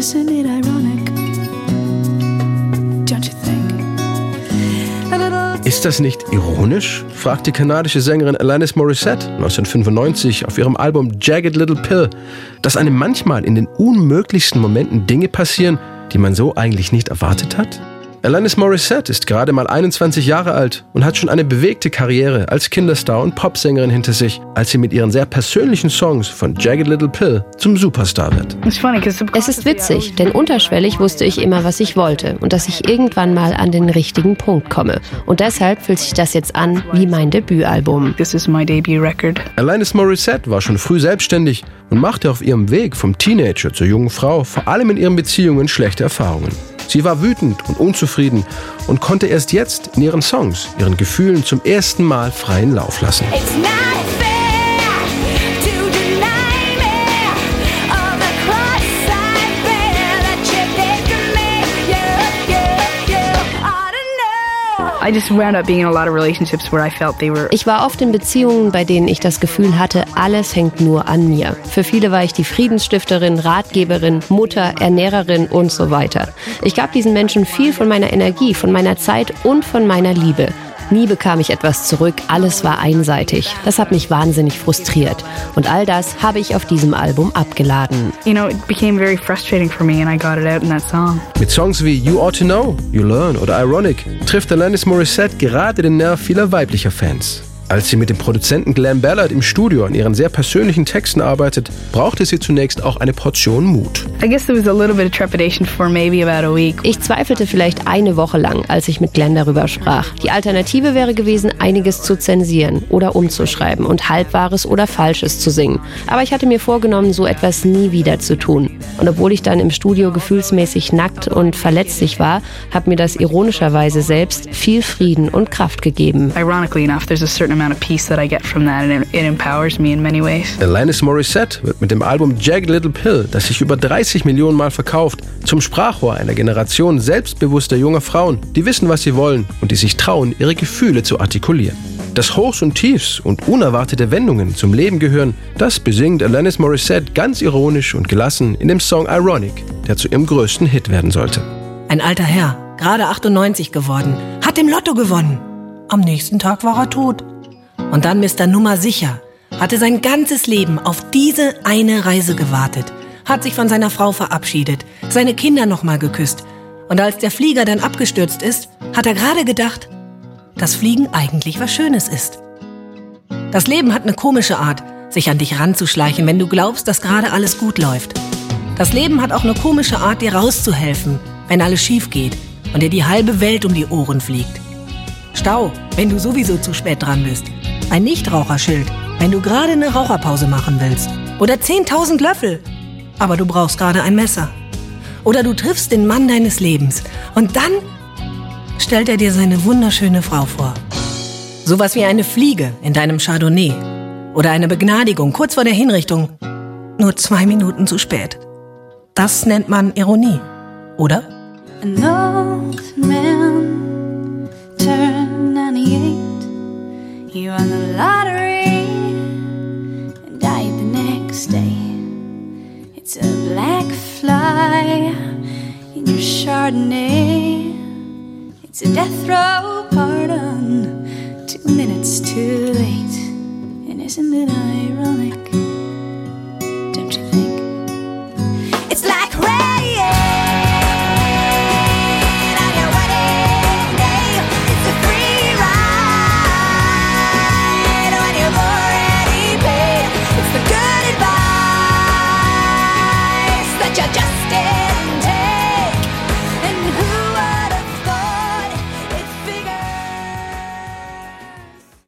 Isn't it ironic? Don't you think? Ist das nicht ironisch? fragt die kanadische Sängerin Alanis Morissette 1995 auf ihrem Album Jagged Little Pill, dass einem manchmal in den unmöglichsten Momenten Dinge passieren, die man so eigentlich nicht erwartet hat? Alanis Morissette ist gerade mal 21 Jahre alt und hat schon eine bewegte Karriere als Kinderstar und Popsängerin hinter sich, als sie mit ihren sehr persönlichen Songs von Jagged Little Pill zum Superstar wird. Es ist witzig, denn unterschwellig wusste ich immer, was ich wollte und dass ich irgendwann mal an den richtigen Punkt komme. Und deshalb fühlt sich das jetzt an wie mein Debütalbum. This is my debut record. Alanis Morissette war schon früh selbstständig und machte auf ihrem Weg vom Teenager zur jungen Frau vor allem in ihren Beziehungen schlechte Erfahrungen. Sie war wütend und unzufrieden und konnte erst jetzt in ihren Songs ihren Gefühlen zum ersten Mal freien Lauf lassen. Ich war oft in Beziehungen, bei denen ich das Gefühl hatte, alles hängt nur an mir. Für viele war ich die Friedensstifterin, Ratgeberin, Mutter, Ernährerin und so weiter. Ich gab diesen Menschen viel von meiner Energie, von meiner Zeit und von meiner Liebe. Nie bekam ich etwas zurück, alles war einseitig. Das hat mich wahnsinnig frustriert. Und all das habe ich auf diesem Album abgeladen. you know, it became very frustrating for me and I got it out in that song. Mit Songs wie You Ought to Know, You Learn oder Ironic trifft Alanis Morissette gerade den Nerv vieler weiblicher Fans. Als sie mit dem Produzenten Glenn Ballard im Studio an ihren sehr persönlichen Texten arbeitet, brauchte sie zunächst auch eine Portion Mut. I guess there was a little bit of trepidation for maybe about a week. Ich zweifelte vielleicht eine Woche lang, als ich mit Glenn darüber sprach. Die Alternative wäre gewesen, einiges zu zensieren oder umzuschreiben und Halbwahres oder Falsches zu singen. Aber ich hatte mir vorgenommen, so etwas nie wieder zu tun. Und obwohl ich dann im Studio gefühlsmäßig nackt und verletzlich war, hat mir das ironischerweise selbst viel Frieden und Kraft gegeben. Ironically enough, there's a certain amount of peace that I get from that and it, empowers me in many ways. Alanis Morissette wird mit dem Album Jagged Little Pill, das sich über 30 Millionen Mal verkauft, zum Sprachrohr einer Generation selbstbewusster junger Frauen, die wissen, was sie wollen und die sich trauen, ihre Gefühle zu artikulieren. Dass Hochs und Tiefs und unerwartete Wendungen zum Leben gehören, das besingt Alanis Morissette ganz ironisch und gelassen in dem Song Ironic, der zu ihrem größten Hit werden sollte. Ein alter Herr, gerade 98 geworden, hat im Lotto gewonnen. Am nächsten Tag war er tot. Und dann Mr. Nummer sicher, hatte sein ganzes Leben auf diese eine Reise gewartet, hat sich von seiner Frau verabschiedet, seine Kinder nochmal geküsst. Und als der Flieger dann abgestürzt ist, hat er gerade gedacht, dass Fliegen eigentlich was Schönes ist. Das Leben hat eine komische Art, sich an dich ranzuschleichen, wenn du glaubst, dass gerade alles gut läuft. Das Leben hat auch eine komische Art, dir rauszuhelfen, wenn alles schief geht und dir die halbe Welt um die Ohren fliegt. Stau, wenn du sowieso zu spät dran bist. Ein Nichtraucherschild, wenn du gerade eine Raucherpause machen willst. Oder 10.000 Löffel, aber du brauchst gerade ein Messer. Oder du triffst den Mann deines Lebens und dann stellt er dir seine wunderschöne Frau vor. Sowas wie eine Fliege in deinem Chardonnay. Oder eine Begnadigung kurz vor der Hinrichtung. Nur zwei Minuten zu spät. Das nennt man Ironie, oder? An It's a black fly in your Chardonnay. It's a death row pardon. Two minutes too late. And isn't it?